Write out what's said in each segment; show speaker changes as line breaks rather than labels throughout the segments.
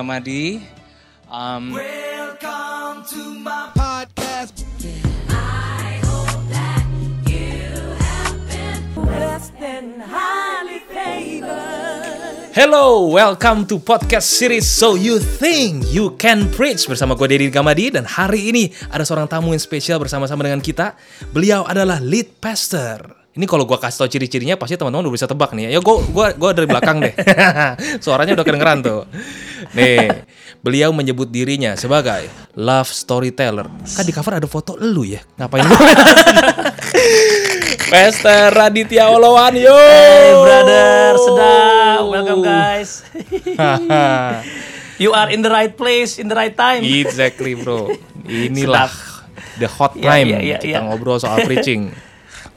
Gamadi. Um,
Welcome to my podcast.
Hello, welcome to podcast series So You Think You Can Preach bersama gue Deddy Gamadi dan hari ini ada seorang tamu yang spesial bersama-sama dengan kita. Beliau adalah lead pastor. Ini kalau gue kasih tau ciri-cirinya pasti teman-teman udah bisa tebak nih. Ya gue gua gua dari belakang deh. Suaranya udah kedengeran tuh. Nih, beliau menyebut dirinya sebagai love storyteller. Kan di cover ada foto lu ya. Ngapain lu? Pastor Raditya Olowan, yo.
Hey brother, sedap. Welcome guys. you are in the right place, in the right time.
Exactly bro. Inilah the hot time
Iya, iya, iya,
kita
iya.
ngobrol soal preaching.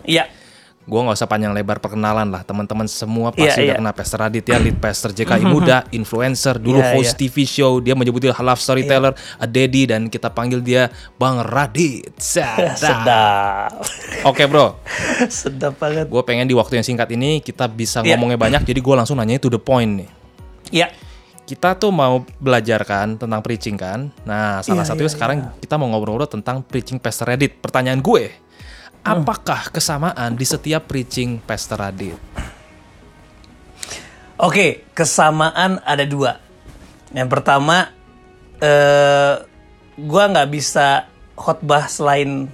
Iya.
Gue nggak usah panjang lebar perkenalan lah teman-teman semua pasti
Iya,
udah
iya.
kenal Pastor Radit ya, lead pastor JKI Muda, influencer, dulu
Iya,
host
iya.
TV show, dia menyebut dia love storyteller, a daddy dan kita panggil dia Bang Radit. Sedap.
Sedap.
Oke bro,
sedap banget.
gue pengen di waktu yang singkat ini kita bisa
Iya.
ngomongnya banyak, jadi gue langsung nanya to the point nih.
Iya.
kita tuh mau belajar kan tentang preaching kan. Nah, salah
Iya,
satunya
iya,
sekarang kita mau ngobrol-ngobrol tentang preaching Pastor Radit. Pertanyaan gue, apakah kesamaan di setiap preaching Pastor Radit?
Oke, kesamaan ada dua. Yang pertama, eh gua nggak bisa khotbah selain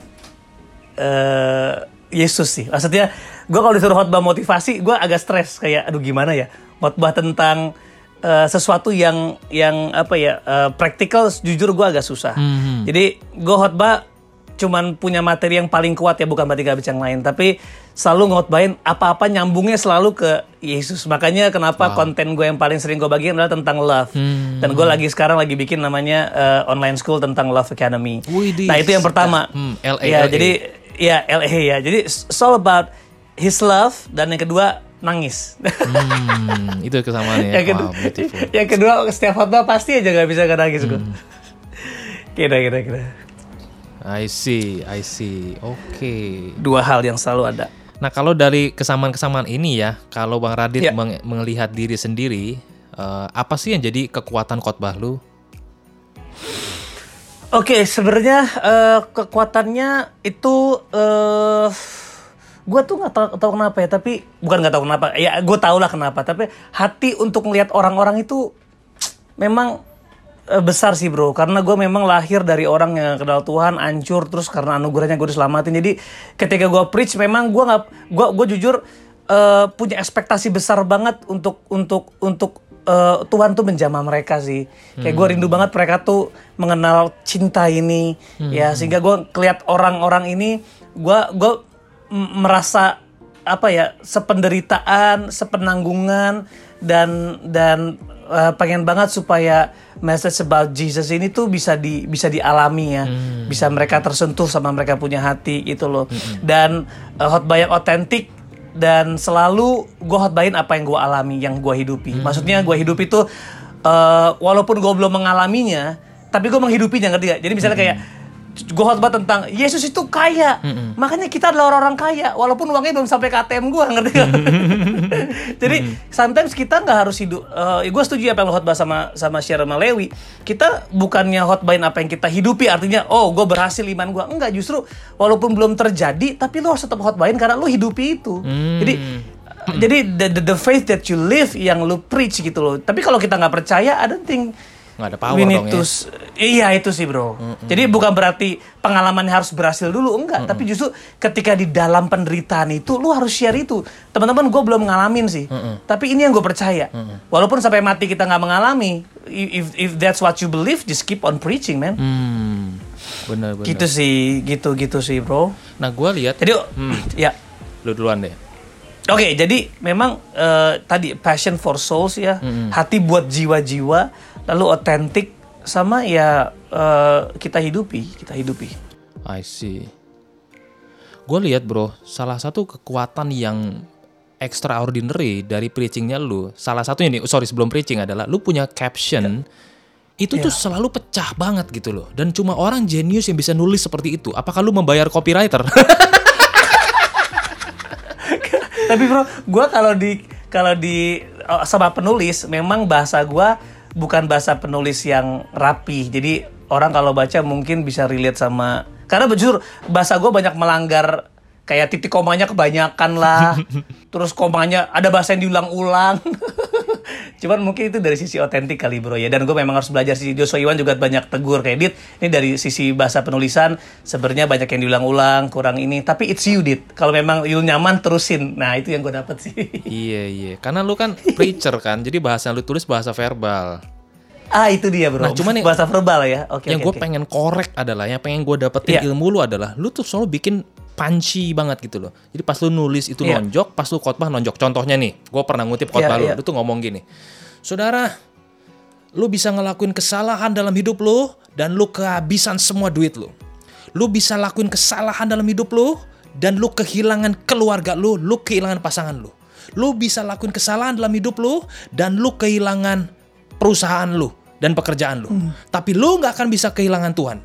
eh Yesus sih. Maksudnya, gua kalau disuruh khotbah motivasi, gua agak stres kayak, aduh gimana ya, khotbah tentang eh, sesuatu yang yang apa ya, eh, practical. Jujur gua agak susah. Jadi gua khotbah cuman punya materi yang paling kuat ya bukan berarti gak yang lain tapi selalu ngotbahin apa-apa nyambungnya selalu ke Yesus makanya kenapa konten gue yang paling sering gue bagiin adalah tentang love
Hmm.
dan gue lagi sekarang lagi bikin namanya eh, online school tentang Love Academy
Widih,
nah itu yang pertama
Hmm, LA,
ya
LA.
jadi ya LA ya jadi it's all about his love dan yang kedua nangis
Hmm, itu kesamaannya.
yang, kedua,
Wow, beautiful.
yang kedua setiap khotbah pasti aja gak bisa gak nangis gue
Hmm.
kira kira kira
I see, I see. Oke.
dua hal yang selalu ada
Nah, kalau dari kesamaan-kesamaan ini ya, kalau Bang Radit
Ya.
meng- melihat diri sendiri, eh, apa sih yang jadi kekuatan khotbah lu?
Oke, sebenarnya eh, kekuatannya itu eh gue tuh nggak tahu, tahu kenapa ya, tapi bukan nggak tahu kenapa. Ya, gue tau lah kenapa. Tapi hati untuk melihat orang-orang itu memang besar sih bro, karena gue memang lahir dari orang yang kenal Tuhan, hancur terus karena anugerahnya gue diselamatin. Jadi ketika gue preach, memang gue nggak, gue gue jujur eh, punya ekspektasi besar banget untuk untuk untuk eh, Tuhan tuh menjamah mereka sih. Kayak gue rindu banget mereka tuh mengenal cinta ini, ya sehingga gue kelihat orang-orang ini, gue gue merasa apa ya sependeritaan, sepenanggungan dan dan eh, pengen banget supaya message about Jesus ini tuh bisa di bisa dialami ya, bisa mereka tersentuh sama mereka punya hati gitu loh. Dan eh, khotbah yang otentik dan selalu gue khotbahin apa yang gue alami, yang gue hidupi. Maksudnya gue hidup itu eh, walaupun gue belum mengalaminya, tapi gue menghidupinya ngerti gak? Jadi misalnya kayak gue khotbah tentang Yesus itu kaya, makanya kita adalah orang-orang kaya, walaupun uangnya belum sampai ke ATM gue ngerti gak? Jadi sometimes kita nggak harus hidup. eh gue setuju apa yang lo khotbah sama sama Sharon Malewi. Kita bukannya khotbahin apa yang kita hidupi, artinya oh gue berhasil iman gue. Enggak, justru walaupun belum terjadi, tapi lo harus tetap khotbahin karena lo hidupi itu. Jadi jadi the, the, the faith that you live yang lu preach gitu loh. Tapi kalau kita nggak percaya, I don't think
Nggak ada power
we need
dong
to
ya.
Iya itu sih bro. Jadi bukan berarti pengalamannya harus berhasil dulu enggak, tapi justru ketika di dalam penderitaan itu lu harus share itu. Teman-teman gue belum ngalamin sih, tapi ini yang gue percaya. Walaupun sampai mati kita nggak mengalami, if if that's what you believe, just keep on preaching man.
Hmm, bener bener.
Gitu sih, gitu gitu sih bro.
Nah, gue lihat,
Jadi ya.
lu duluan deh.
Oke, jadi memang eh, tadi passion for souls ya, hati buat jiwa-jiwa, lalu otentik sama ya eh, kita hidupi, kita hidupi.
I see. Gue lihat bro, salah satu kekuatan yang extraordinary dari preachingnya lu, salah satunya nih, sorry sebelum preaching adalah lu punya caption itu tuh selalu pecah banget gitu loh, dan cuma orang jenius yang bisa nulis seperti itu. Apakah lu membayar copywriter?
Tapi bro, gue kalau di kalau di oh, sama penulis memang bahasa gue bukan bahasa penulis yang rapi. Jadi orang kalau baca mungkin bisa relate sama karena jujur bahasa gue banyak melanggar kayak titik komanya kebanyakan lah. terus komanya ada bahasa yang diulang-ulang. Cuman mungkin itu dari sisi otentik kali bro ya. Dan gue memang harus belajar sisi Joshua Iwan juga banyak tegur kayak Dit. Ini dari sisi bahasa penulisan sebenarnya banyak yang diulang-ulang, kurang ini. Tapi it's you Dit. Kalau memang you nyaman terusin. Nah itu yang gue dapet sih.
Iya iya, karena lu kan preacher kan, jadi bahasa lu tulis bahasa verbal.
Ah itu dia bro.
Nah, cuman yang-
bahasa verbal ya. Oke
yang
oke.
gue
oke.
pengen korek adalah, yang pengen gue dapetin
Iya.
ilmu lu adalah, lu tuh selalu bikin punchy banget gitu loh. Jadi pas lu nulis itu
Iya.
nonjok, pas lu khotbah nonjok. Contohnya nih, gue pernah ngutip khotbah
Iya,
lu,
iya.
lu tuh ngomong gini, saudara, lu bisa ngelakuin kesalahan dalam hidup lu dan lu kehabisan semua duit lu. Lu bisa lakuin kesalahan dalam hidup lu dan lu kehilangan keluarga lu, lu kehilangan pasangan lu. Lu bisa lakuin kesalahan dalam hidup lu dan lu kehilangan perusahaan lu dan pekerjaan lu. Tapi lu nggak akan bisa kehilangan Tuhan.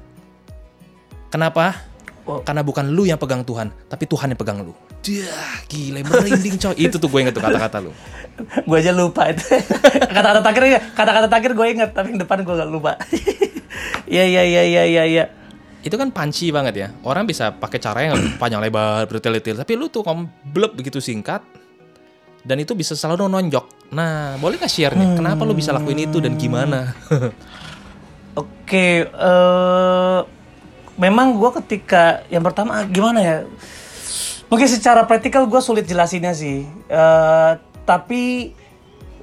Kenapa?
Oh.
Karena bukan lu yang pegang Tuhan, tapi Tuhan yang pegang lu. Dah, gila merinding coy. Itu tuh gue inget tuh kata-kata lu.
gue aja lupa itu kata-kata terakhir kata-kata terakhir gue inget tapi yang depan gue gak lupa Iya iya iya iya iya iya
Itu kan punchy banget ya. Orang bisa pakai cara yang panjang lebar, bertele-tele, tapi lu tuh komblep begitu singkat dan itu bisa selalu nonjok. Nah, boleh nggak share nih? Kenapa lu bisa lakuin itu dan gimana?
Oke, eh memang gue ketika yang pertama gimana ya? Mungkin secara praktikal gue sulit jelasinnya sih. Eh tapi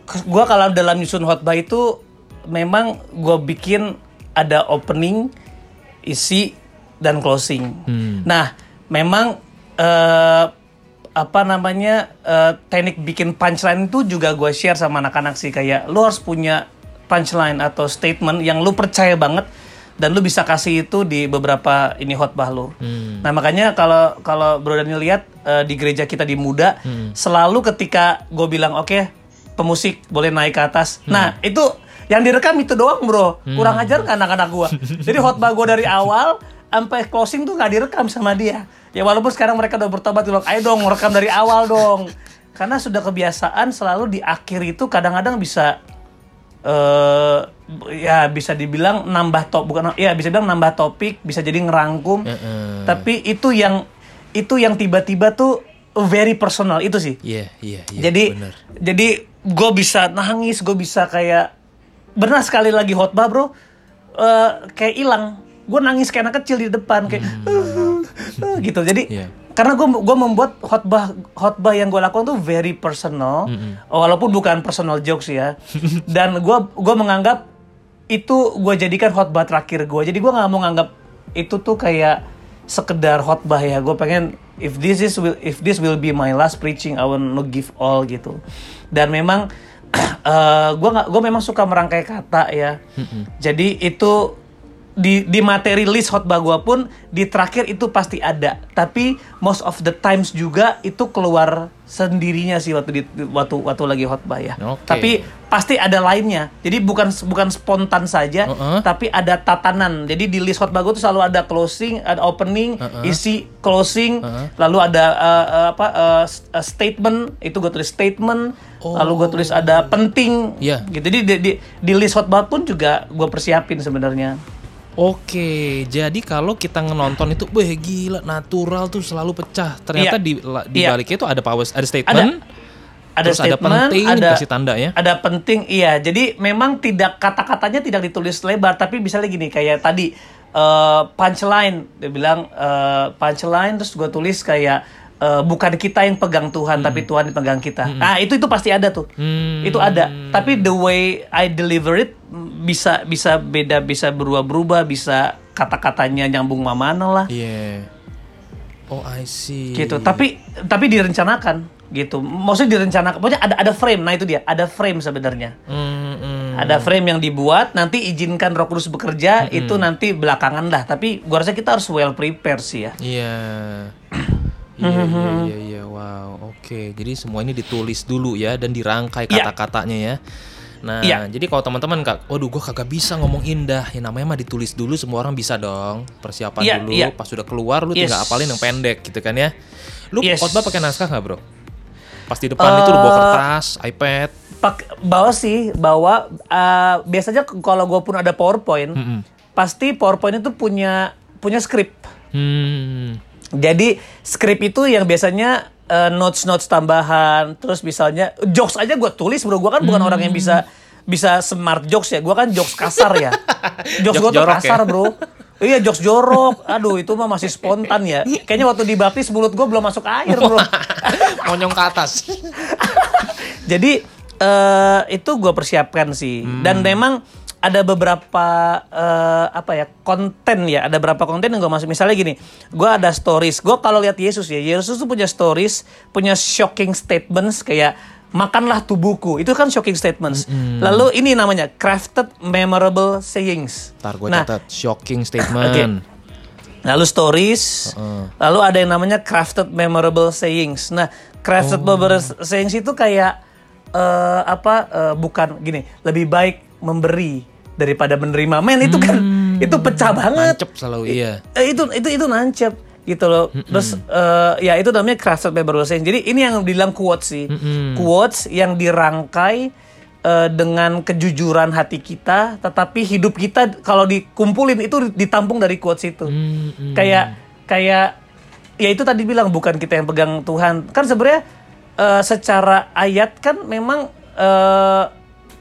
gue kalau dalam nyusun khotbah itu memang gue bikin ada opening, isi dan closing. Nah, memang eh apa namanya eh, teknik bikin punchline itu juga gue share sama anak-anak sih kayak lu harus punya punchline atau statement yang lu percaya banget dan lu bisa kasih itu di beberapa ini khotbah lu. Nah makanya kalau kalau Bro Daniel lihat eh, di gereja kita di Muda selalu ketika gue bilang oke pemusik boleh naik ke atas. Nah itu yang direkam itu doang bro. Kurang ajar nggak anak-anak gue. Jadi khotbah gue dari awal sampai closing tuh nggak direkam sama dia. Ya walaupun sekarang mereka udah bertobat bilang ayo dong rekam dari awal dong. Karena sudah kebiasaan selalu di akhir itu kadang-kadang bisa eh ya bisa dibilang nambah top bukan ya bisa bilang nambah topik bisa jadi ngerangkum
Heeh.
tapi itu yang itu yang tiba-tiba tuh very personal itu sih
Iya, iya, iya.
jadi
bener.
jadi gue bisa nangis gue bisa kayak benar sekali lagi khotbah bro eh, kayak hilang gue nangis kayak anak kecil di depan kayak gitu. Jadi
Iya.
karena gue gua membuat khotbah khotbah yang gue lakukan tuh very personal. Walaupun bukan personal jokes ya. Dan gue gua menganggap itu gue jadikan khotbah terakhir gue jadi gue nggak mau nganggap itu tuh kayak sekedar khotbah ya. Gue pengen if this is will if this will be my last preaching I want to give all gitu. Dan memang gue nggak gue memang suka merangkai kata ya. Jadi itu di di materi list khotbah gue pun di terakhir itu pasti ada tapi most of the times juga itu keluar sendirinya sih waktu di waktu waktu lagi khotbah ya
Oke.
tapi pasti ada lainnya jadi bukan bukan spontan saja
Uh-uh.
tapi ada tatanan jadi di list khotbah gue tuh selalu ada closing ada opening
Uh-uh.
isi closing
Uh-uh.
lalu ada uh, uh, apa uh, uh, statement itu gue tulis statement lalu gue tulis ada penting
Iya.
gitu jadi di, di, di list khotbah pun juga gue persiapin sebenarnya
Oke, jadi kalau kita ngenonton itu, wah gila, natural tuh selalu pecah. Ternyata
Iya.
di di
Iya.
baliknya itu ada power, ada statement,
ada
terus ada
statement,
penting,
ada
dikasih tanda ya.
Ada penting, iya. Jadi memang tidak kata-katanya tidak ditulis lebar, tapi misalnya gini kayak tadi eh, punchline, dia bilang eh, punchline, terus gue tulis kayak eh, bukan kita yang pegang Tuhan, tapi Tuhan yang pegang kita. Nah itu itu pasti ada tuh,
Hmm.
itu ada. Tapi the way I deliver it bisa bisa beda, bisa berubah-berubah, bisa kata-katanya nyambung mana lah
Iya. Oh, I see.
gitu tapi tapi direncanakan gitu maksudnya direncanakan pokoknya ada ada frame nah itu dia ada frame sebenarnya
Hmm, hmm.
ada frame yang dibuat nanti izinkan Roh Kudus bekerja itu nanti belakangan lah tapi gua rasa kita harus well prepare sih ya
Iya. Iya, iya, iya, iya, wow, oke. Jadi semua ini ditulis dulu ya dan dirangkai
Iya.
kata-katanya ya. Nah,
Iya.
jadi kalau teman-teman kak, waduh, gue kagak bisa ngomong indah. Ya namanya mah ditulis dulu, semua orang bisa dong. Persiapan
Iya,
dulu,
iya.
pas sudah keluar lu
Yes.
tinggal apalin yang pendek gitu kan ya. Lu
Yes.
khotbah pakai naskah nggak bro? Pas di depan itu lu bawa
Eh,
kertas, iPad.
pak bawa sih bawa eh, biasanya kalau gue pun ada PowerPoint pasti PowerPoint itu punya punya skrip
Hmm.
Jadi skrip itu yang biasanya notes notes tambahan terus misalnya jokes aja gue tulis bro gue kan bukan orang yang bisa bisa smart jokes ya gue kan jokes kasar ya jokes gue
Jokes
tuh
jorok
kasar
ya?
bro Iya jokes jorok, aduh itu mah masih spontan ya. Kayaknya waktu dibaptis mulut gue belum masuk air bro.
Monyong ke atas.
Jadi eh itu gue persiapkan sih. Dan memang ada beberapa eh, apa ya konten ya, ada beberapa konten yang gue masuk. Misalnya gini, gue ada stories. Gue kalau lihat Yesus ya, Yesus tuh punya stories, punya shocking statements kayak makanlah tubuhku. Itu kan shocking statements. Lalu ini namanya crafted memorable sayings.
Ntar gue
Nah,
catat shocking statement.
Lalu stories, lalu ada yang namanya crafted memorable sayings. Nah, crafted memorable sayings itu kayak eh, apa? eh, bukan gini, lebih baik memberi daripada menerima. Men itu kan itu pecah banget.
Nancep selalu iya.
Eh, itu itu itu nancep gitu loh. Terus eh, ya itu namanya crafted memorable sayings. Jadi ini yang bilang quotes sih. Quotes yang dirangkai eh, dengan kejujuran hati kita, tetapi hidup kita kalau dikumpulin itu ditampung dari quotes itu. Kayak kayak ya itu tadi bilang bukan kita yang pegang Tuhan. Kan sebenarnya eh, secara ayat kan memang eh,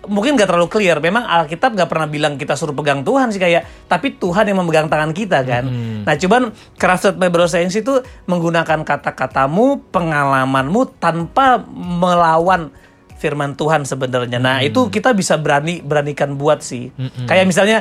mungkin nggak terlalu clear. Memang Alkitab nggak pernah bilang kita suruh pegang Tuhan sih kayak, tapi Tuhan yang memegang tangan kita kan. Nah cuman crafted memorable sayings itu menggunakan kata-katamu, pengalamanmu tanpa melawan firman Tuhan sebenarnya. Nah itu kita bisa berani beranikan buat sih. Kayak misalnya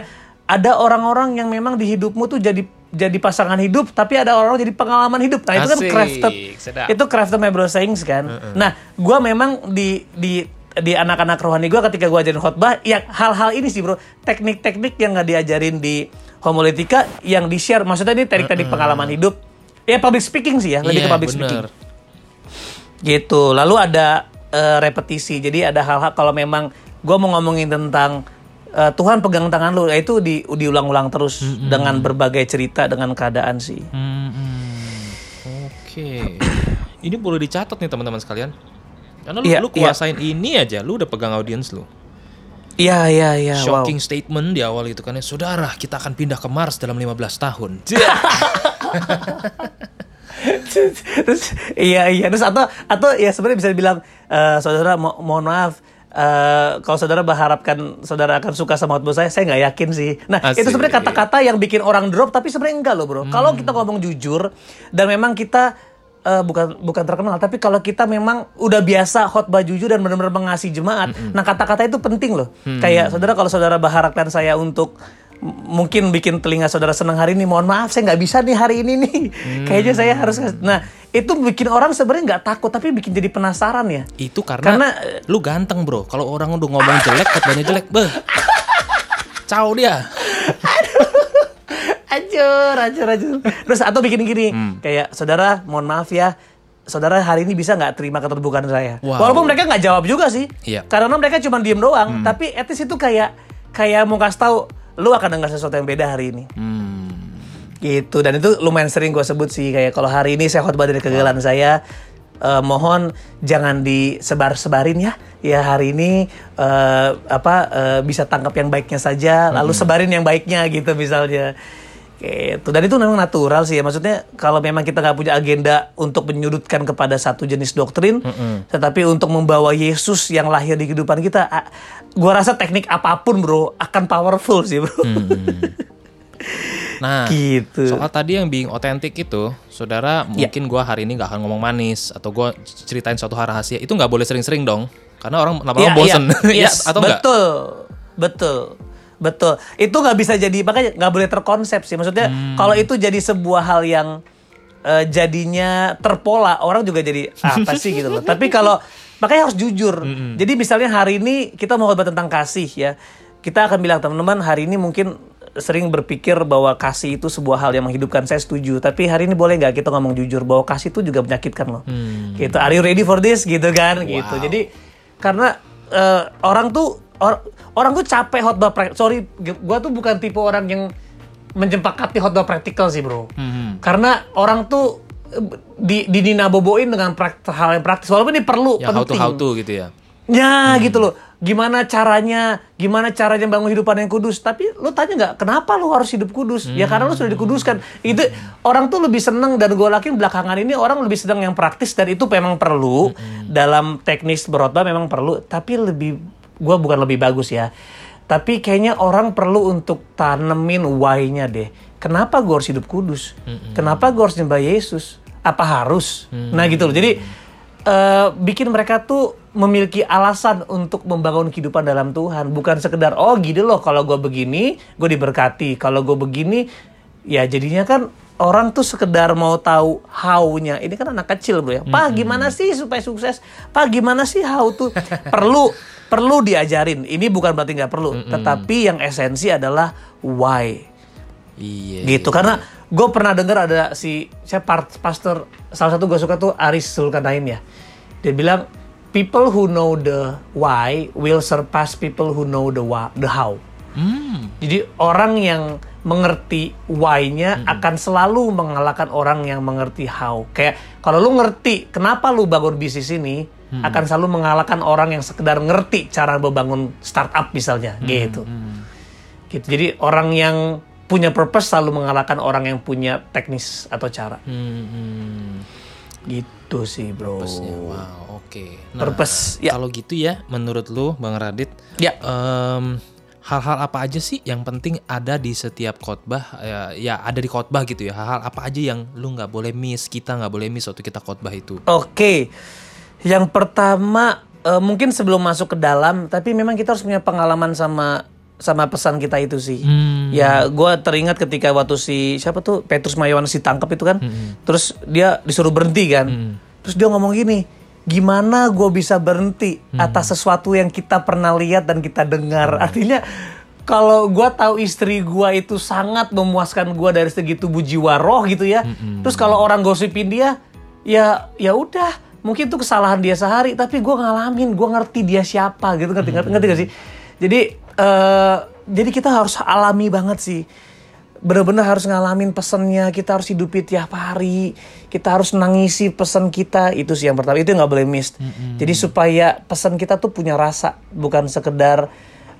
ada orang-orang yang memang di hidupmu tuh jadi jadi pasangan hidup, tapi ada orang jadi pengalaman hidup. Nah itu kan
Asik,
crafted
sedap.
itu crafted memorable sayings kan. Nah, gua memang di di di anak-anak rohani gua ketika gua ajarin khotbah, ya hal-hal ini sih bro, teknik-teknik yang nggak diajarin di homiletika yang di share. Maksudnya ini teknik-teknik pengalaman hidup. Ya public speaking sih ya, lebih
Iya,
ke public speaking.
bener.
Gitu. Lalu ada eh, repetisi. Jadi ada hal-hal kalau memang gua mau ngomongin tentang eh, Tuhan pegang tangan lu, ya itu di, diulang-ulang terus dengan berbagai cerita dengan keadaan sih.
Hmm, hmm. Oke. Ini boleh dicatat nih teman-teman sekalian. Karena lu,
Iya,
lu
iya.
kuasain ini aja, lu udah pegang audiens lu.
Iya, iya, iya. wow.
Shocking statement di awal itu kan ya, saudara kita akan pindah ke Mars dalam 15 tahun.
terus iya iya terus atau atau ya sebenarnya bisa dibilang eh, saudara mo- mohon maaf eh, kalau saudara berharapkan saudara akan suka sama khotbah saya saya nggak yakin sih nah
Asik.
itu sebenarnya kata-kata yang bikin orang drop tapi sebenarnya enggak loh bro kalau kita ngomong jujur dan memang kita eh, bukan bukan terkenal tapi kalau kita memang udah biasa khotbah jujur dan benar-benar mengasihi jemaat nah kata-kata itu penting loh. Kayak saudara kalau saudara berharapkan saya untuk mungkin bikin telinga saudara senang hari ini mohon maaf saya nggak bisa nih hari ini nih. Kayaknya saya harus nah itu bikin orang sebenarnya nggak takut tapi bikin jadi penasaran ya.
Itu karena,
Karena,
lu ganteng bro. Kalau orang udah ngomong jelek, khotbahnya jelek, beh. Ciao dia.
Acur, acur, acur. Terus atau bikin gini,
Hmm.
kayak saudara, mohon maaf ya, saudara hari ini bisa nggak terima keterbukaan saya?
Wow.
Walaupun mereka nggak jawab juga sih.
Hmm.
karena mereka cuma diem doang. Tapi etis itu kayak kayak mau kasih tahu, lu akan dengar sesuatu yang beda hari ini.
Hmm.
Gitu. Dan itu lumayan sering gue sebut sih, kayak kalau hari ini saya khotbah dari kegagalan saya. eh, mohon jangan disebar-sebarin ya. Ya hari ini eh, apa eh, bisa tangkap yang baiknya saja, lalu sebarin yang baiknya gitu misalnya. Gitu. Dan itu memang natural sih ya. Maksudnya kalau memang kita nggak punya agenda untuk menyudutkan kepada satu jenis doktrin, tetapi untuk membawa Yesus yang lahir di kehidupan kita, gua rasa teknik apa pun bro akan powerful sih bro.
Nah,
Gitu.
soal tadi yang being otentik itu, saudara
Ya.
mungkin gua hari ini nggak akan ngomong manis atau gua ceritain suatu hal rahasia itu nggak boleh sering-sering dong, karena orang lama-lama
Iya,
bosen,
iya.
ya
Yes,
atau enggak?
betul, betul, betul. Itu nggak bisa jadi makanya nggak boleh terkonsep sih. Maksudnya
Hmm.
kalau itu jadi sebuah hal yang eh, jadinya terpola, orang juga jadi "Ah, apa sih gitu loh. Tapi kalau makanya harus jujur.
Hmm,
Jadi misalnya hari ini kita mau khotbah tentang kasih ya, kita akan bilang teman-teman hari ini mungkin sering berpikir bahwa kasih itu sebuah hal yang menghidupkan. Saya setuju. Tapi hari ini boleh nggak kita ngomong jujur bahwa kasih itu juga menyakitkan loh. Gitu. Are you ready for this? Gitu kan. Gitu. Jadi karena eh, orang tuh or- orang tuh capek khotbah pra- sorry g- gua tuh bukan tipe orang yang menjempakati khotbah praktikal sih bro
Hmm.
karena orang tuh di di boboin dengan hal yang praktis walaupun ini perlu
Yang how to
penting
how to gitu ya.
Ya gitu loh. Gimana caranya? Gimana caranya bangun hidupan yang kudus? Tapi lu tanya nggak kenapa lu harus hidup kudus? Ya karena lu sudah dikuduskan. Itu orang tuh lebih seneng dan gue yakin belakangan ini orang lebih sedang yang praktis dan itu memang perlu dalam teknis berotbah memang perlu. Tapi lebih gue bukan lebih bagus ya. Tapi kayaknya orang perlu untuk tanemin why-nya deh. Kenapa gue harus hidup kudus? Kenapa gue harus nyembah Yesus? Apa harus? Nah gitu loh. Jadi eh, bikin mereka tuh memiliki alasan untuk membangun kehidupan dalam Tuhan bukan sekedar oh gini loh kalau gue begini gue diberkati kalau gue begini ya jadinya kan orang tuh sekedar mau tahu how-nya ini kan anak kecil bro ya pak gimana sih supaya sukses pak gimana sih how tuh perlu perlu diajarin ini bukan berarti nggak perlu tetapi yang esensi adalah why
Iya.
gitu karena gue pernah dengar ada si saya par- pastor salah satu gue suka tuh Aris Zulkarnain ya dia bilang people who know the why will surpass people who know the wha- the how
Hmm.
jadi orang yang mengerti why-nya akan selalu mengalahkan orang yang mengerti how. Kayak kalau lu ngerti kenapa lu bangun bisnis ini, akan selalu mengalahkan orang yang sekedar ngerti cara membangun startup misalnya, gitu. Gitu. Jadi orang yang punya purpose selalu mengalahkan orang yang punya teknis atau cara.
Hmm, hmm.
Gitu sih, Bro.
Purpose-nya. Wow, oke. Nah,
Purpose, ya.
Kalau gitu ya, menurut lu, Bang Radit,
Ya.
em, hal-hal apa aja sih yang penting ada di setiap khotbah? Ya, ya ada di khotbah gitu ya. Hal-hal apa aja yang lu nggak boleh miss, kita nggak boleh miss waktu kita khotbah itu.
Oke, yang pertama eh, mungkin sebelum masuk ke dalam, tapi memang kita harus punya pengalaman sama sama pesan kita itu sih.
Hmm.
Ya, gue teringat ketika waktu si siapa tuh? Petrus Mayawan si tangkap itu kan, terus dia disuruh berhenti kan, terus dia ngomong gini, gimana gue bisa berhenti atas sesuatu yang kita pernah lihat dan kita dengar. Artinya kalau gue tahu istri gue itu sangat memuaskan gue dari segi tubuh jiwa roh gitu ya. Terus kalau orang gosipin dia, ya ya udah mungkin itu kesalahan dia sehari, tapi gue ngalamin, gue ngerti dia siapa gitu. Ngerti ngerti, ngerti gak sih? Jadi eh, jadi kita harus alami banget sih. Bener-bener harus ngalamin pesennya kita harus hidupi tiap hari kita harus nangisi pesan kita. Itu sih yang pertama itu nggak boleh miss. Jadi supaya pesan kita tuh punya rasa bukan sekedar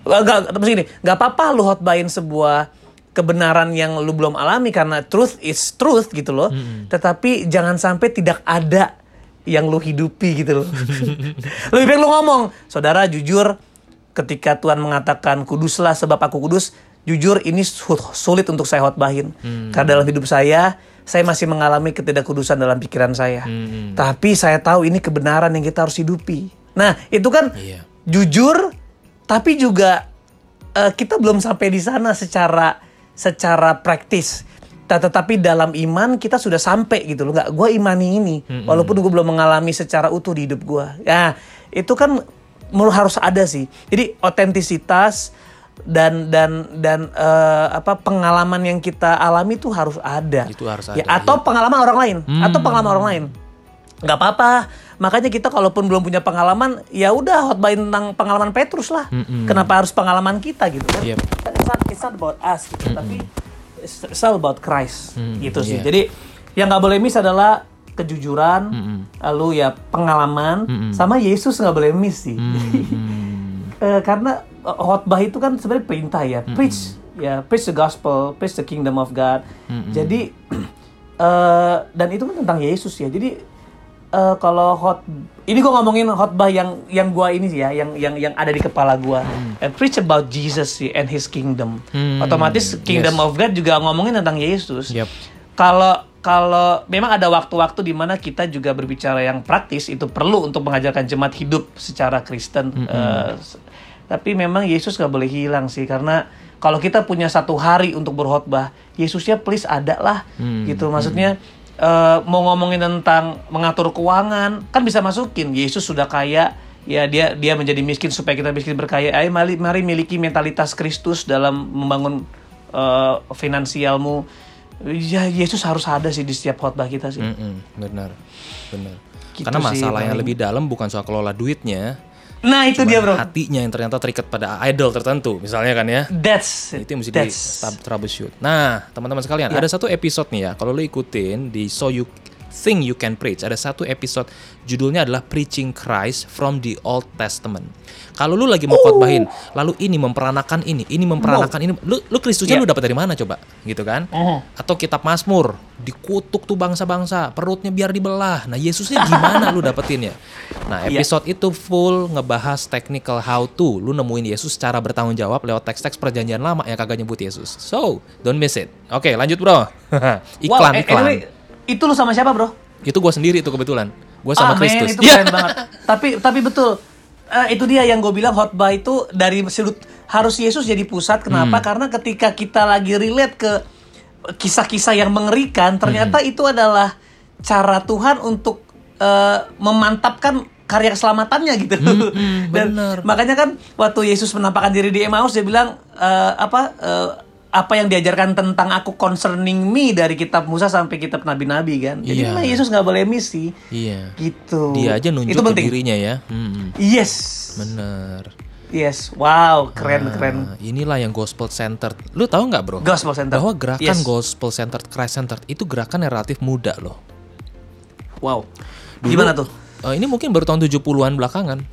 enggak tapi gini nggak apa-apa lu hotbahin sebuah kebenaran yang lu belum alami karena truth is truth gitu loh. Tetapi jangan sampai tidak ada yang lu hidupi gitu loh. Lebih baik lu ngomong saudara jujur ketika Tuhan mengatakan kuduslah sebab aku kudus jujur ini su- sulit untuk saya khotbahin. Karena dalam hidup saya saya masih mengalami ketidakkudusan dalam pikiran saya. Tapi saya tahu ini kebenaran yang kita harus hidupi. Nah itu kan
Iya.
jujur tapi juga eh, kita belum sampai di sana secara secara praktis tetapi dalam iman kita sudah sampai gitu loh. Nggak gue imani ini. Walaupun gue belum mengalami secara utuh di hidup gue ya itu kan harus ada sih. Jadi otentisitas dan dan dan eh, apa pengalaman yang kita alami itu harus ada.
Itu harus
ya,
ada,
atau
iya.
pengalaman orang lain. Atau pengalaman orang lain. Nggak apa-apa. Makanya kita kalaupun belum punya pengalaman ya udah hotbahin tentang pengalaman Petrus lah. Kenapa harus pengalaman kita gitu kan?
Yep.
it's, not, it's not about us gitu. Tapi it's, all about Christ. Gitu sih.
iya.
jadi yang nggak boleh miss adalah kejujuran lalu ya pengalaman sama Yesus nggak boleh miss sih. Eh, karena eh, khotbah itu kan sebenarnya perintah ya. Preach ya preach the gospel preach the kingdom of God. Jadi eh, dan itu kan tentang Yesus ya. Jadi eh, kalau hot ini gue ngomongin khotbah yang yang gua ini sih ya yang yang yang ada di kepala gua and preach about Jesus sih and His kingdom
Hmm,
otomatis kingdom
yes.
of God juga ngomongin tentang Yesus
Yep.
kalau kalau memang ada waktu-waktu di mana kita juga berbicara yang praktis itu perlu untuk mengajarkan jemaat hidup secara Kristen. Eh, s- tapi memang Yesus nggak boleh hilang sih karena kalau kita punya satu hari untuk berkhotbah, Yesusnya please ada lah gitu. Maksudnya eh, mau ngomongin tentang mengatur keuangan kan bisa masukin Yesus sudah kaya ya dia dia menjadi miskin supaya kita miskin berkaya. Ayo mari mari miliki mentalitas Kristus dalam membangun eh, finansialmu. Ya Yesus harus ada sih di setiap khotbah kita sih.
Mm-mm, benar, benar.
Gitu
Karena
sih
masalah yang
paling.
lebih dalam bukan soal kelola duitnya,
Nah itu dia bro.
hatinya yang ternyata terikat pada idol tertentu, misalnya kan ya.
That's
Itu yang mesti di troubleshoot. Nah, teman-teman sekalian,
Ya.
ada satu episode nih ya. Kalau lo ikutin di So You think you can preach. Ada satu episode judulnya adalah Preaching Christ from the Old Testament. Kalau lu lagi mau khotbahin, lalu ini memperanakan ini, ini memperanakan ini, lu lu Kristusnya
Iya.
lu dapat dari mana coba? Gitu kan? Atau kitab Mazmur, dikutuk tuh bangsa-bangsa, perutnya biar dibelah. Nah, Yesusnya gimana lu dapetin ya? Nah,
Iya.
episode itu full ngebahas technical how to. Lu nemuin Yesus secara bertanggung jawab lewat teks-teks perjanjian lama yang kagak nyebut Yesus. So, don't miss it. Oke, lanjut bro. iklan,
wow, eh,
iklan.
Itu lu sama siapa bro?
Itu gue sendiri tuh kebetulan. Gue sama
ah,
Kristus.
itu keren banget. Tapi tapi betul. Eh, itu dia yang gue bilang khotbah itu dari sudut harus Yesus jadi pusat. Kenapa?
Hmm.
Karena ketika kita lagi relate ke kisah-kisah yang mengerikan,
Hmm.
ternyata itu adalah cara Tuhan untuk eh, memantapkan karya keselamatannya gitu.
hmm,
Dan
bener.
makanya kan waktu Yesus menampakkan diri di Emmaus dia bilang eh, apa eh, apa yang diajarkan tentang aku concerning me dari kitab Musa sampai kitab nabi-nabi kan. Jadi
Iya.
memang Yesus nggak boleh miss sih.
Iya.
Gitu.
Dia aja nunjuk
Itu
ke
penting.
dirinya ya. Hmm,
Yes.
bener.
Yes. Wow, keren keren.
Nah, inilah yang gospel centered. Lu tahu nggak bro?
Gospel center.
Bahwa gerakan
Yes.
gospel centered, Christ centered itu gerakan yang relatif muda loh.
Wow.
Dulu,
Gimana tuh?
eh, ini mungkin baru tahun 70-an belakangan.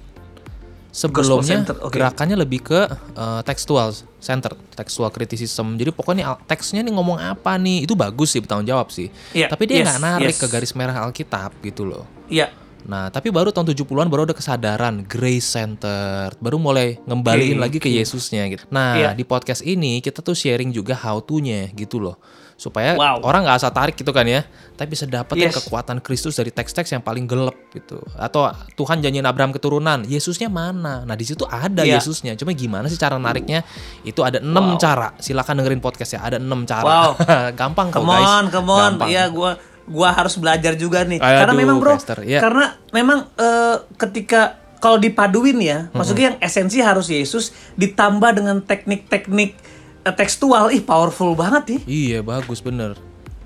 Sebelumnya
oke.
gerakannya lebih ke eh, textual center, textual criticism. Jadi pokoknya teksnya nih ngomong apa nih, itu bagus sih bertanggung jawab sih.
Iya,
Tapi dia
yes,
nggak narik
yes.
ke garis merah Alkitab gitu loh.
Iya.
Nah, tapi baru tahun 70-an baru ada kesadaran grace centered, baru mulai ngembaliin
Oke,
lagi ke
oke.
Yesusnya gitu. Nah,
Iya.
di podcast ini kita tuh sharing juga how to-nya gitu loh. Supaya
Wow.
orang nggak asal tarik gitu kan ya, tapi bisa dapetin
Yes.
kekuatan Kristus dari teks-teks yang paling gelap gitu. Atau Tuhan janjiin Abraham keturunan, Yesusnya mana? Nah, di situ ada
Iya.
Yesusnya. Cuma gimana sih cara nariknya? Itu ada enam
Wow.
cara. Silakan dengerin podcast ya, ada enam cara.
Wow.
Gampang kok
Come
guys.
on, come on.
Gampang.
Iya, gua gua harus belajar juga nih.
Aduh,
karena memang bro,
Pastor, iya.
karena memang eh, ketika kalau dipaduin ya, maksudnya yang esensi harus Yesus ditambah dengan teknik-teknik eh, tekstual, ih powerful banget nih.
Iya, bagus bener.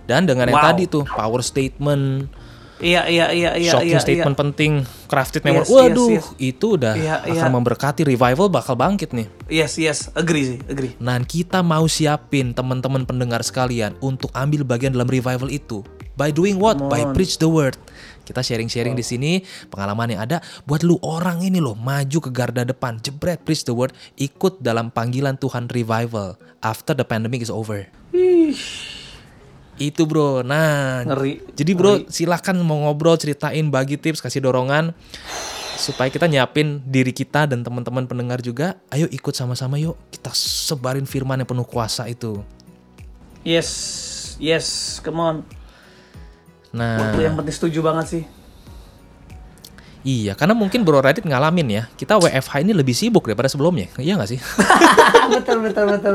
Dan dengan yang
Wow.
tadi tuh power statement,
Iya, iya, iya, iya,
shocking
iya.
statement
iya.
penting, crafted memory.
Yes,
Waduh,
yes, yes.
itu udah
Iya,
akan
iya.
memberkati revival bakal bangkit nih.
Yes, yes, agree sih, agree.
Nah, kita mau siapin teman-teman pendengar sekalian untuk ambil bagian dalam revival itu. By doing what? By preach the word. Kita sharing-sharing di sini pengalaman yang ada buat lu orang ini loh maju ke garda depan, jebret preach the word, ikut dalam panggilan Tuhan revival after the pandemic is over. Itu bro. Nah,
Ngeri.
jadi bro silakan mau ngobrol, ceritain, bagi tips, kasih dorongan supaya kita nyiapin diri kita dan teman-teman pendengar juga. Ayo ikut sama-sama yuk kita sebarin firman yang penuh kuasa itu.
Yes, yes, come on.
Nah,
Itu yang penting setuju banget sih.
iya karena mungkin Bro Radit ngalamin ya. Kita WFH ini lebih sibuk daripada sebelumnya. Iya nggak sih?
betul betul betul.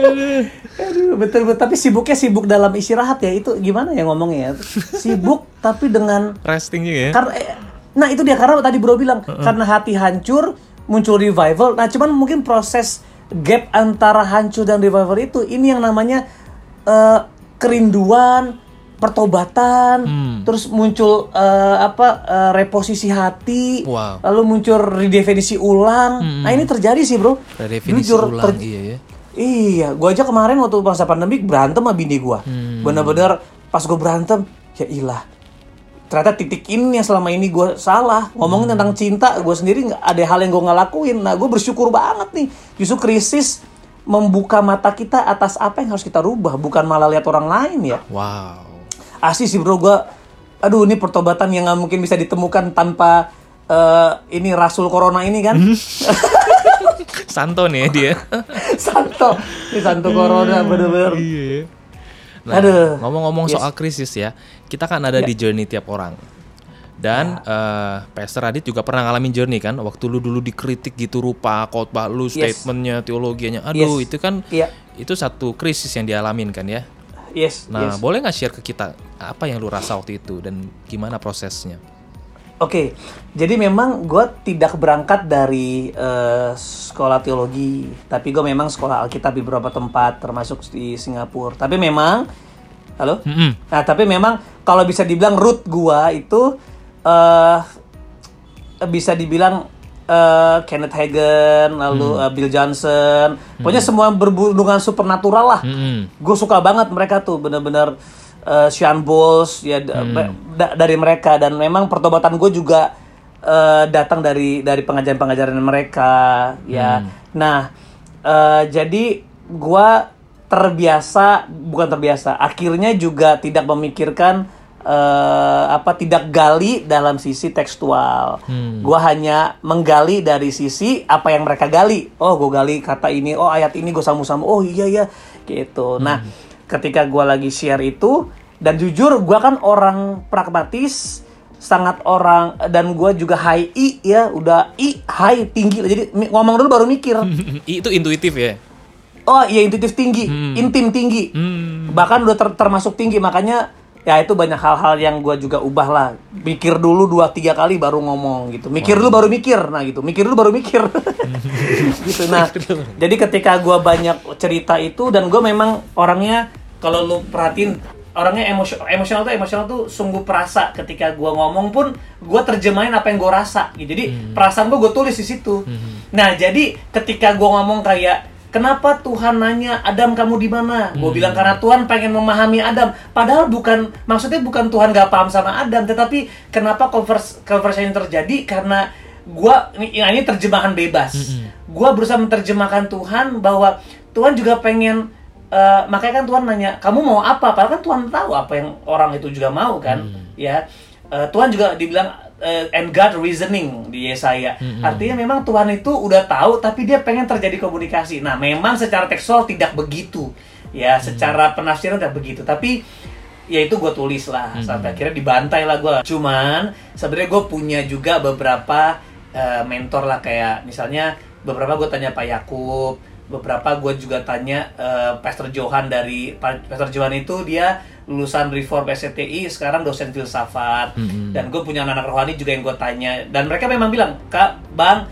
Aduh, betul betul. Tapi sibuknya sibuk dalam istirahat ya itu gimana ya ngomongnya ya? Sibuk tapi dengan
Resting juga ya.
karena eh, nah itu dia karena tadi bro bilang karena hati hancur muncul revival. Nah cuman mungkin proses gap antara hancur dan revival itu ini yang namanya eh, kerinduan, pertobatan, terus muncul eh, apa eh, reposisi hati,
Wow.
lalu muncul redefinisi ulang. Nah ini terjadi sih bro.
Redefinisi
Jujur,
ulang
ter-
iya ya.
Iya, gua aja kemarin waktu masa pandemi berantem sama bini gua.
Hmm.
Bener-bener pas gua berantem, ya ilah. Ternyata titik ini yang selama ini gua salah. Ngomongin
Hmm.
tentang cinta, gua sendiri nggak ada hal yang gua nggak lakuin. Nah, gua bersyukur banget nih. Justru krisis membuka mata kita atas apa yang harus kita rubah, bukan malah lihat orang lain ya.
Wow.
Asli sih bro, gua aduh ini pertobatan yang nggak mungkin bisa ditemukan tanpa eh, ini rasul corona ini kan.
Santo nih dia.
Santo, ini Santo Corona bener-bener.
Iya. Nah,
Aduh.
ngomong-ngomong
Yes. Ya.
soal krisis ya, kita kan ada di journey tiap orang. Dan eh Pastor Adit juga pernah ngalamin journey kan, waktu lu dulu dikritik gitu rupa khotbah lu,
Yes.
statementnya, teologianya, aduh
Yes.
itu kan
Iya.
itu satu krisis yang dialamin kan ya.
Yes,
Nah,
yes.
boleh nggak share ke kita apa yang lu rasa waktu itu dan gimana prosesnya?
Oke, jadi memang gue tidak berangkat dari eh, sekolah teologi, tapi gue memang sekolah Alkitab di beberapa tempat, termasuk di Singapura. Tapi memang, halo,
Mm-mm.
nah tapi memang kalau bisa dibilang root gue itu eh bisa dibilang eh, Kenneth Hagin, lalu eh, Bill Johnson, pokoknya semua berhubungan supernatural lah.
Mm-mm.
Gue suka banget mereka tuh bener-bener eh, Sean Bowles ya ba- da- dari mereka dan memang pertobatan gue juga eh, datang dari dari pengajaran-pengajaran mereka ya. Nah, eh, jadi gue terbiasa bukan terbiasa akhirnya juga tidak memikirkan eh, apa tidak gali dalam sisi tekstual. Gua hanya menggali dari sisi apa yang mereka gali. Oh, gue gali kata ini, oh ayat ini gue sambung-sambung. Oh iya ya, gitu. Nah, ketika gua lagi share itu dan jujur gua kan orang pragmatis sangat orang dan gua juga high I ya udah I high tinggi jadi ngomong dulu baru mikir
itu intuitif ya.
Oh iya intuitif tinggi, intim tinggi, bahkan udah ter- termasuk tinggi makanya ya itu banyak hal-hal yang gue juga ubah lah. Mikir dulu dua tiga kali baru ngomong gitu. Mikir dulu baru mikir, nah gitu. Mikir dulu baru mikir, gitu. Nah jadi ketika gue banyak cerita itu dan gue memang orangnya kalau lu perhatiin orangnya emosional emosional tuh emosional tuh sungguh perasa ketika gue ngomong pun gue terjemahin apa yang gue rasa. Gitu jadi perasaan gue gue tulis di situ. Nah jadi ketika gue ngomong kayak kenapa Tuhan nanya Adam kamu di mana? Gue bilang karena Tuhan pengen memahami Adam. Padahal bukan maksudnya bukan Tuhan gak paham sama Adam tetapi kenapa converse conversation terjadi? Karena gua ini, ini terjemahan bebas. Gua berusaha menerjemahkan Tuhan bahwa Tuhan juga pengen Eh, makanya kan Tuhan nanya, kamu mau apa? Padahal kan Tuhan tahu apa yang orang itu juga mau kan, ya. Eh, Tuhan juga dibilang eh, and God reasoning di Yesaya. Artinya memang Tuhan itu udah tahu, tapi dia pengen terjadi komunikasi. Nah, memang secara tekstual tidak begitu, ya. Secara penafsiran tidak begitu, tapi ya itu gue tulis lah sampai akhirnya dibantai lah gue. Cuman sebenarnya gue punya juga beberapa eh, mentor lah kayak misalnya beberapa gue tanya Pak Yakub, beberapa gue juga tanya eh, Pastor Johan dari Pa- Pastor Johan itu dia lulusan Reform SCTI sekarang dosen filsafat. Dan gue punya anak-anak rohani juga yang gue tanya. Dan mereka memang bilang kak bang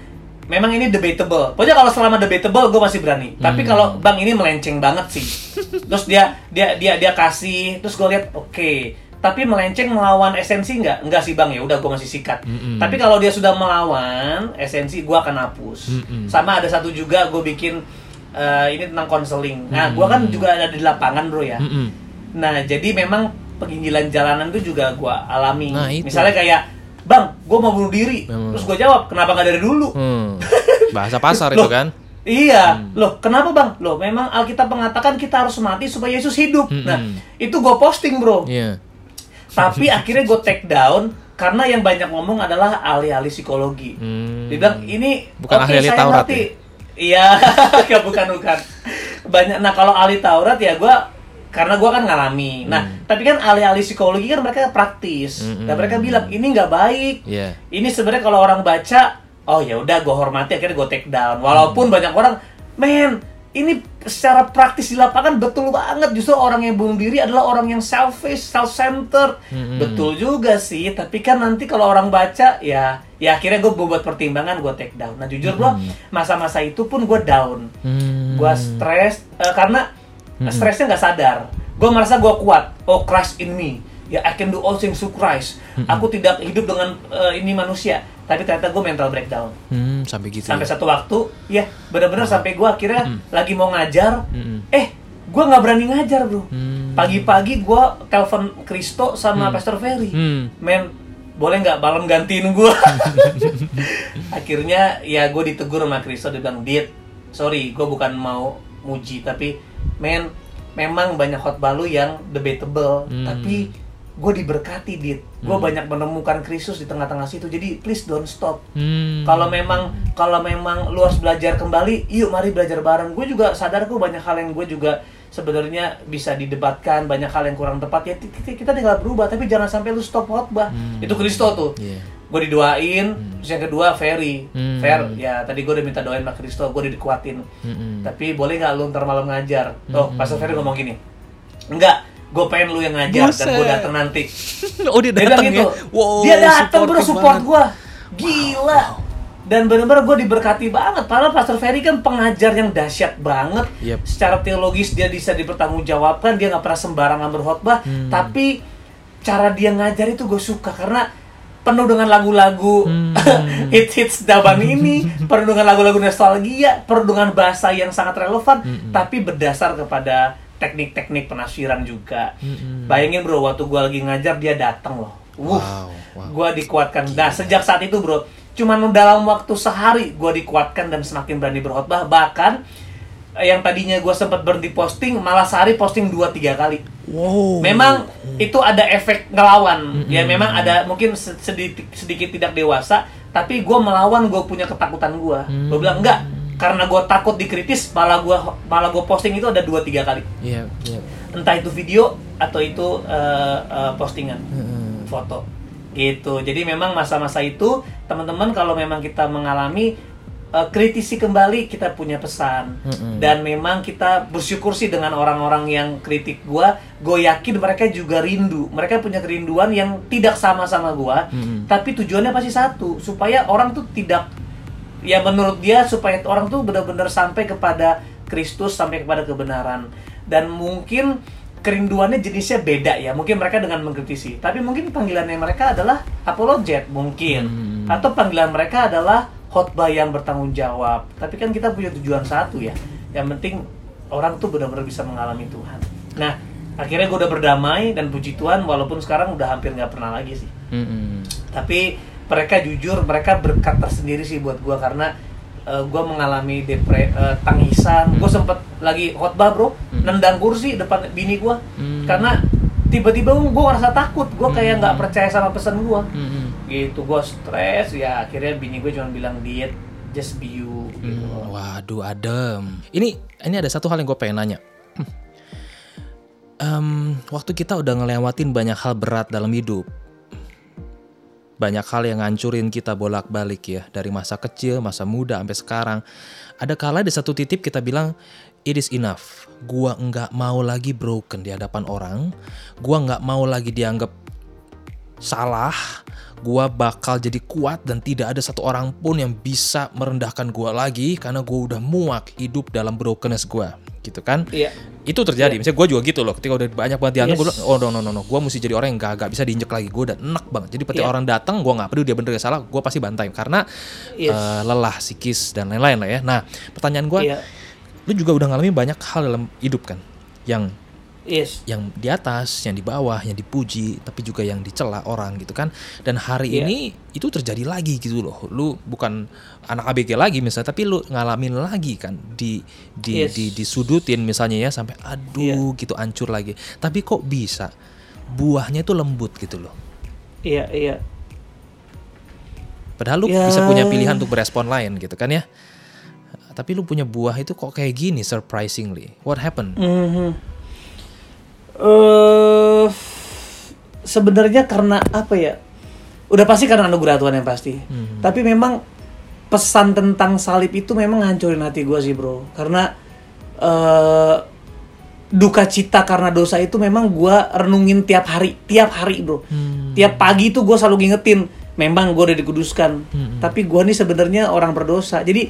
memang ini debatable. Pokoknya kalau selama debatable gue masih berani. Tapi kalau bang ini melenceng banget sih. Terus dia dia dia dia kasih terus gue lihat oke tapi melenceng melawan esensi nggak? Nggak sih bang. Ya udah gue masih sikat. Tapi kalau dia sudah melawan esensi gue akan hapus. Sama ada satu juga gue bikin eh, ini tentang konseling nah gue kan juga ada di lapangan bro ya. Nah, jadi memang penginjilan jalanan itu juga gua alami.
Nah, itu.
Misalnya kayak, Bang, gua mau bunuh diri.
Hmm.
Terus gua jawab, kenapa nggak dari dulu?
Hmm. Bahasa pasar itu kan.
Iya, loh kenapa bang? Loh memang Alkitab mengatakan kita harus mati supaya Yesus hidup.
Mm-mm.
Nah itu gue posting bro.
Iya.
Tapi akhirnya gue take down karena yang banyak ngomong adalah ahli-ahli psikologi.
Hmm.
Dia bilang ini
Bukan
oke,
ahli-ahli Taurat
ngerti." Iya, ya, bukan bukan. Banyak. Nah kalau ahli Taurat ya gue karena gue kan ngalami. Nah tapi kan ahli-ahli psikologi kan mereka praktis.
Hmm,
Dan
hmm,
mereka
hmm.
bilang ini nggak baik.
Iya.
Ini sebenarnya kalau orang baca, oh ya udah gue hormati akhirnya gue take down. Walaupun banyak orang, men ini secara praktis di lapangan betul banget justru orang yang bunuh diri adalah orang yang selfish, self-centered.
Mm-mm.
Betul juga sih, tapi kan nanti kalau orang baca ya ya akhirnya gue buat pertimbangan gue take down. Nah jujur bro, masa-masa itu pun gue down.
Hmm.
Gue stres eh, karena stresnya nggak sadar. Gue merasa gue kuat. Oh Christ in me. Ya I can do all things through Christ. Aku tidak hidup dengan eh, ini manusia. Tapi ternyata gue mental breakdown.
Hmm, sampai gitu.
Sampai
ya.
satu waktu, ya benar-benar sampai gue akhirnya lagi mau ngajar.
Mm-mm.
Eh, gue nggak berani ngajar bro.
Hmm.
Pagi-pagi gue telepon Kristo sama Pastor Ferry.
Hmm.
Men, boleh nggak malam gantiin gue? Akhirnya ya gue ditegur sama Kristo dia bilang, Dit, sorry, gue bukan mau muji, tapi men, memang banyak khotbah lu yang debatable,
Hmm.
tapi gue diberkati, Dit. Gue banyak menemukan Kristus di tengah-tengah situ, jadi please don't stop.
Hmm.
Kalau memang kalau memang lu harus belajar kembali, yuk mari belajar bareng. Gue juga sadar gue banyak hal yang gue juga sebenarnya bisa didebatkan, banyak hal yang kurang tepat ya kita tinggal berubah, tapi jangan sampai lu stop khotbah. Itu Kristo tuh.
Iya.
Gue didoain, terus yang kedua Ferry,
Hmm.
Fer, ya tadi gue udah minta doain sama Kristo, gue dikuatin.
Mm-mm.
Tapi boleh nggak lu ntar malam ngajar? Tuh, Pastor Ferry ngomong gini, enggak, gue pengen lu yang ngajar dan gue datang nanti.
oh dia datang
bilang
ya.
gitu.
Wow,
dia datang bro support gua. Gila. Dan benar-benar gue diberkati banget. Padahal Pastor Ferry kan pengajar yang dahsyat banget.
Yep.
Secara teologis dia bisa dipertanggungjawabkan. Dia nggak pernah sembarangan berkhotbah.
Hmm.
Tapi cara dia ngajar itu gue suka karena penuh dengan lagu-lagu
Hmm.
hits-hits dabang ini, penuh dengan lagu-lagu nostalgia, penuh dengan bahasa yang sangat relevan,
Hmm.
tapi berdasar kepada teknik-teknik penafsiran juga. Bayangin bro, waktu gue lagi ngajar dia datang loh. Wuh,
Wow, wow.
gue dikuatkan. Nah sejak saat itu bro, cuman dalam waktu sehari gue dikuatkan dan semakin berani berkhotbah. Bahkan eh, yang tadinya gue sempat berhenti posting, malah sehari posting 2-3 kali.
Wow.
Memang itu ada efek ngelawan. Ya memang ada mungkin se- sedikit, sedikit tidak dewasa, tapi gue melawan gue punya ketakutan gue. Gue bilang enggak, karena gue takut dikritis, malah gue malah gue posting itu ada 2-3 kali.
Iya, iya.
Entah itu video atau itu eh, eh, postingan
Mm-mm.
foto gitu jadi memang masa-masa itu teman-teman kalau memang kita mengalami eh, kritisi kembali kita punya pesan
Mm-mm.
dan memang kita bersyukur sih dengan orang-orang yang kritik gua gue yakin mereka juga rindu mereka punya kerinduan yang tidak sama sama gua
Mm-mm.
tapi tujuannya pasti satu supaya orang tuh tidak ya menurut dia supaya orang tuh benar-benar sampai kepada Kristus sampai kepada kebenaran. Dan mungkin kerinduannya jenisnya beda ya. Mungkin mereka dengan mengkritisi. Tapi mungkin panggilannya mereka adalah apologet mungkin.
Hmm.
atau panggilan mereka adalah khotbah yang bertanggung jawab. Tapi kan kita punya tujuan satu ya. Yang penting orang tuh benar-benar bisa mengalami Tuhan. Nah akhirnya gue udah berdamai dan puji Tuhan walaupun sekarang udah hampir nggak pernah lagi sih.
Mm-mm.
tapi mereka jujur mereka berkat tersendiri sih buat gua karena gue mengalami depre eh, tangisan. Gue sempet lagi khotbah bro. Nendang kursi depan bini gua.
Hmm.
karena tiba-tiba gue ngerasa takut. Gue kayak nggak percaya sama pesan gua.
Mm-mm.
gitu gue stres. Ya akhirnya bini gue cuma bilang diet just be you. Gitu.
Hmm, Waduh, adem. Ini ini ada satu hal yang gue pengen nanya. Hmm. Em, waktu kita udah ngelewatin banyak hal berat dalam hidup, banyak hal yang ngancurin kita bolak-balik ya dari masa kecil, masa muda sampai sekarang. Ada kala di satu titik kita bilang it is enough. Gua nggak mau lagi broken di hadapan orang. Gua nggak mau lagi dianggap salah, gua bakal jadi kuat dan tidak ada satu orang pun yang bisa merendahkan gua lagi karena gua udah muak hidup dalam brokenness gua, gitu kan?
iya
Itu terjadi. Misalnya gua juga gitu loh. Ketika udah banyak banget dihantam,
Yes.
gua bilang, oh no no no no, gua mesti jadi orang yang gak, gak bisa diinjek lagi. Gua udah enak banget. Jadi ketika
Iya.
orang datang, gua nggak peduli dia bener dia salah, gua pasti bantai karena
Yes.
eh, lelah psikis dan lain-lain lah ya. Nah, pertanyaan gua,
iya
lu juga udah ngalamin banyak hal dalam hidup kan, yang
yes
yang di atas, yang di bawah, yang dipuji, tapi juga yang dicela orang gitu kan. Dan hari
Iya.
ini itu terjadi lagi gitu loh. Lu bukan anak ABG lagi misalnya, tapi lu ngalamin lagi kan di di
Yes.
di disudutin misalnya ya sampai aduh gitu hancur lagi. Tapi kok bisa buahnya itu lembut gitu loh.
iya iya
Padahal lu
Ya.
bisa punya pilihan untuk berespon lain gitu kan ya. Tapi lu punya buah itu kok kayak gini surprisingly. What happened?
Mhm. Eh, sebenarnya karena apa ya? Udah pasti karena anugerah Tuhan yang pasti. Tapi memang pesan tentang salib itu memang ngancurin hati gue sih bro. Karena eh duka cita karena dosa itu memang gue renungin tiap hari, tiap hari bro. Tiap pagi itu gue selalu ngingetin, memang gue udah dikuduskan. Tapi gue nih sebenarnya orang berdosa. Jadi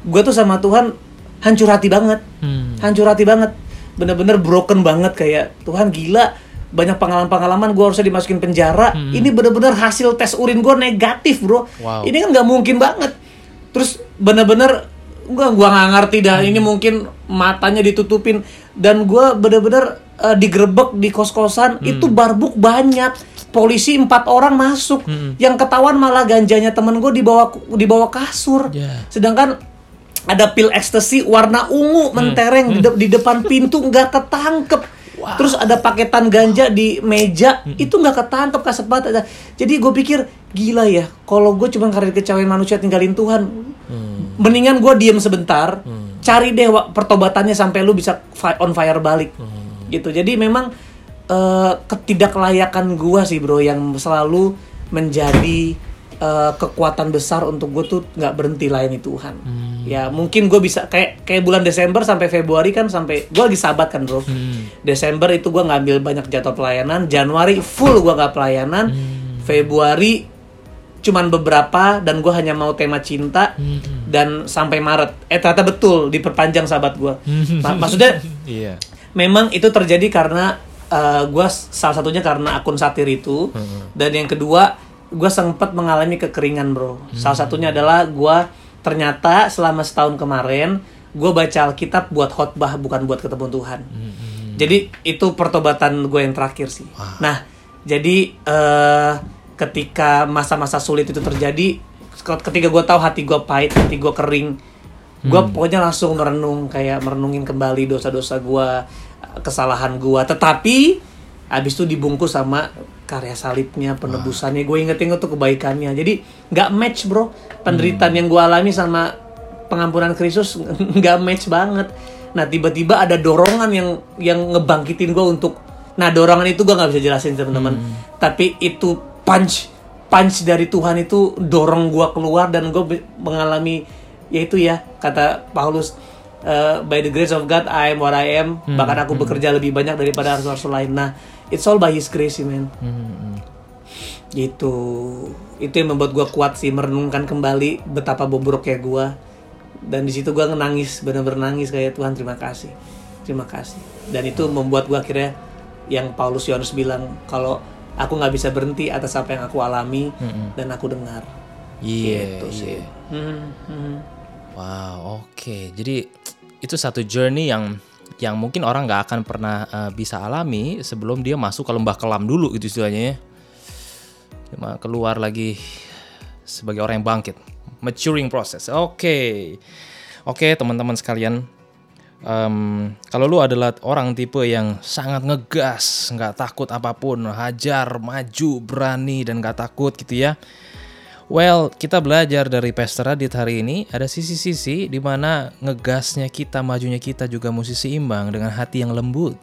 gue tuh sama Tuhan hancur hati banget
Hmm.
hancur hati banget bener-bener broken banget kayak Tuhan gila banyak pengalaman-pengalaman gue harusnya dimasukin penjara. Ini bener-bener hasil tes urin gue negatif bro.
Wow.
ini kan nggak mungkin banget. Terus bener-bener gua gua nggak ngerti dah ini mungkin matanya ditutupin. Dan gua bener-bener eh, digerebek di kos-kosan itu barbuk banyak. Polisi empat orang masuk. Yang ketahuan malah ganjanya temen gue di bawah di bawah kasur.
Ya.
sedangkan ada pil ekstasi warna ungu mentereng di, de- di depan pintu nggak ketangkep. Terus ada paketan ganja di meja itu nggak ketangkep kasat mata jadi gue pikir gila ya kalau gue cuma karena dikecewain manusia tinggalin Tuhan. Mendingan gue diem sebentar cari deh pertobatannya sampai lu bisa fi- on fire balik. Gitu. Jadi memang eh, ketidaklayakan gue sih bro yang selalu menjadi eh, kekuatan besar untuk gue tuh nggak berhenti layani Tuhan. Ya mungkin gue bisa kayak kayak bulan Desember sampai Februari kan sampai gue lagi sabat kan bro. Desember itu gue ngambil banyak jadwal pelayanan. Januari full gue nggak pelayanan. Februari cuman beberapa dan gue hanya mau tema cinta dan sampai Maret. Eh ternyata betul diperpanjang sahabat gue. maksudnya
Iya.
memang itu terjadi karena gue salah satunya karena akun satir itu dan yang kedua gue sempat mengalami kekeringan bro. Salah satunya adalah gue ternyata selama setahun kemarin gue baca Alkitab buat khotbah bukan buat ketemu Tuhan. Jadi itu pertobatan gue yang terakhir sih. Nah, jadi eh ketika masa-masa sulit itu terjadi, ketika gue tahu hati gue pahit, hati gue kering, gue pokoknya langsung merenung kayak merenungin kembali dosa-dosa gue, kesalahan gue. Tetapi habis itu dibungkus sama karya salibnya, penebusannya. Gue inget-inget tuh kebaikannya. Jadi nggak match bro, penderitaan yang gue alami sama pengampunan Kristus nggak match banget. Nah tiba-tiba ada dorongan yang yang ngebangkitin gue untuk, nah dorongan itu gue nggak bisa jelasin teman-teman. Tapi itu punch punch dari Tuhan itu dorong gue keluar dan gue mengalami yaitu ya kata Paulus uh, by the grace of God I am what I am bahkan aku bekerja lebih banyak daripada rasul-rasul lain. Nah it's all by His grace man. Gitu. Itu yang membuat gua kuat sih merenungkan kembali betapa bobroknya gua. Dan di situ gua nangis, benar-benar nangis kayak Tuhan terima kasih. Terima kasih. Dan itu membuat gua akhirnya yang Paulus Yohanes bilang kalau aku nggak bisa berhenti atas apa yang aku alami dan aku dengar.
Iya,
Gitu sih.
iya.
Hmm, hmm.
Wow, oke. Jadi itu satu journey yang yang mungkin orang nggak akan pernah uh, bisa alami sebelum dia masuk ke lembah kelam dulu gitu istilahnya ya. Cuma keluar lagi sebagai orang yang bangkit. Maturing process. Oke. Oke, teman-teman sekalian. Em, kalau lu adalah orang tipe yang sangat ngegas, nggak takut apa pun, hajar, maju, berani dan nggak takut gitu ya. Well, kita belajar dari Pastor Radit hari ini ada sisi-sisi di mana ngegasnya kita, majunya kita juga mesti seimbang dengan hati yang lembut.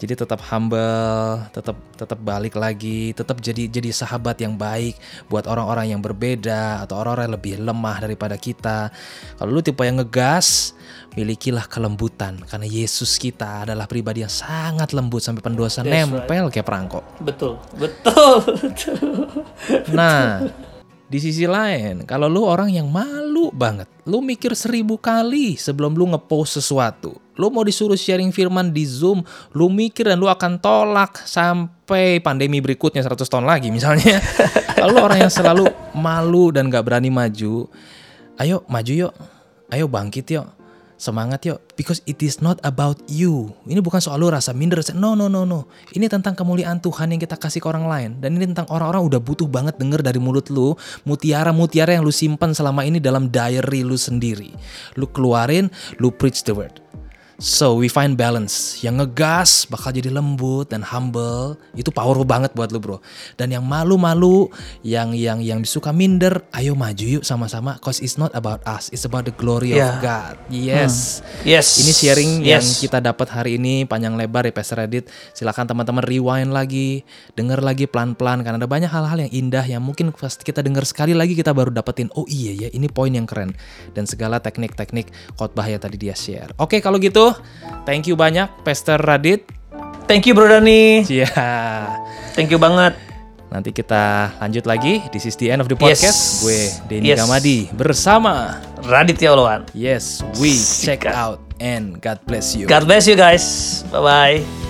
Jadi tetap humble, tetap tetap balik lagi, tetap jadi jadi sahabat yang baik buat orang-orang yang berbeda atau orang-orang yang lebih lemah daripada kita. Kalau lu tipe yang ngegas, milikilah kelembutan karena Yesus kita adalah pribadi yang sangat lembut sampai pendosa
That's
nempel kayak perangkok.
Betul, betul, betul.
Nah, di sisi lain, kalau lu orang yang malu banget, lu mikir seribu kali sebelum lu ngepost sesuatu. Lu mau disuruh sharing firman di Zoom, lu mikir dan lu akan tolak sampai pandemi berikutnya 100 tahun lagi misalnya. kalau lu orang yang selalu malu dan gak berani maju, ayo maju yuk, ayo bangkit yuk. Semangat yuk, because it is not about you. Ini bukan soal lu rasa minder. No, no, no, no. Ini tentang kemuliaan Tuhan yang kita kasih ke orang lain. Dan ini tentang orang-orang udah butuh banget denger dari mulut lu. Mutiara-mutiara yang lu simpan selama ini dalam diary lu sendiri. Lu keluarin, lu preach the word. So we find balance. Yang ngegas bakal jadi lembut dan humble. Itu powerful banget buat lu bro. Dan yang malu-malu, yang yang yang suka minder, ayo maju yuk sama-sama. Cause it's not about us, it's about the glory
Yeah.
of God. Yes.
Yes.
Ini sharing yang
Yes.
kita dapat hari ini panjang lebar ya Pastor Reddit. Silakan teman-teman rewind lagi, denger lagi pelan-pelan karena ada banyak hal-hal yang indah yang mungkin kita denger sekali lagi kita baru dapetin oh iya ya ini poin yang keren dan segala teknik-teknik khotbah yang tadi dia share. Oke kalau gitu, thank you banyak Pastor Radit.
Thank you Bro Dani.
Iya.
Thank you banget.
Nanti kita lanjut lagi. This is the end of the
Yes.
podcast. Gue Denny
Yes.
Gamadi bersama
Raditya Oloan.
Yes, we check out and God bless you.
God bless you guys. Bye bye.